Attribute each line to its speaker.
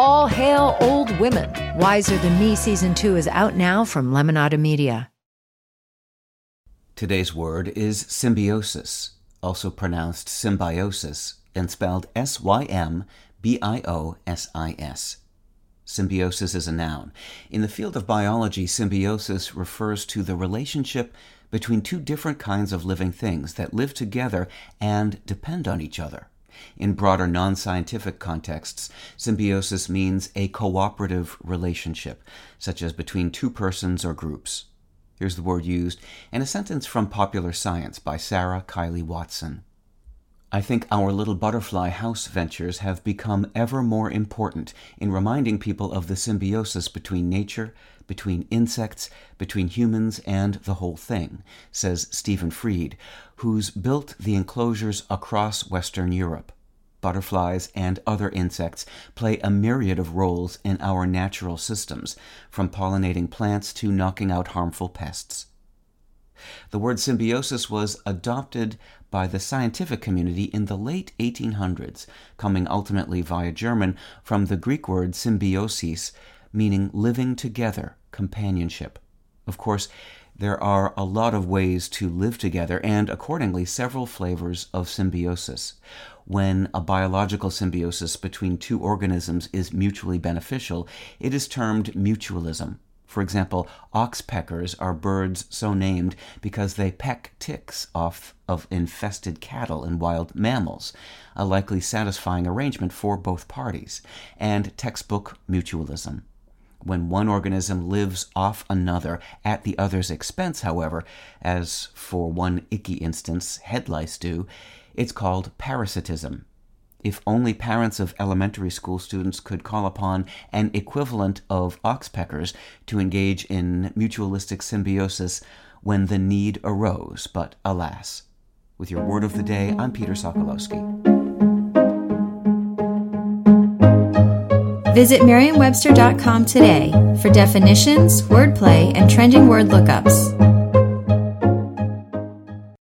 Speaker 1: All hail old women. Wiser Than Me season two is out now from Lemonada Media.
Speaker 2: Today's word is symbiosis, also pronounced symbiosis and spelled S Y M B I O S I S. Symbiosis is a noun. In the field of biology, symbiosis refers to the relationship between two different kinds of living things that live together and depend on each other. In broader non scientific contexts, symbiosis means a cooperative relationship, such as between two persons or groups. Here's the word used in a sentence from Popular Science by Sarah Kiley Watson. I think our little butterfly house ventures have become ever more important in reminding people of the symbiosis between nature, between insects, between humans, and the whole thing, says Stephen Fried, who's built the enclosures across Western Europe butterflies, and other insects play a myriad of roles in our natural systems, from pollinating plants to knocking out harmful pests. The word symbiosis was adopted by the scientific community in the late 1800s, coming ultimately via German from the Greek word symbiosis, meaning living together, companionship. Of course, there are a lot of ways to live together and, accordingly, several flavors of symbiosis when a biological symbiosis between two organisms is mutually beneficial, it is termed mutualism. For example, oxpeckers are birds so named because they peck ticks off of infested cattle and wild mammals, a likely satisfying arrangement for both parties, and textbook mutualism. When one organism lives off another at the other's expense, however, as for one icky instance head lice do, it's called parasitism. If only parents of elementary school students could call upon an equivalent of oxpeckers to engage in mutualistic symbiosis when the need arose, but alas. With your word of the day, I'm Peter Sokolowski.
Speaker 3: Visit Merriam-Webster.com today for definitions, wordplay, and trending word lookups.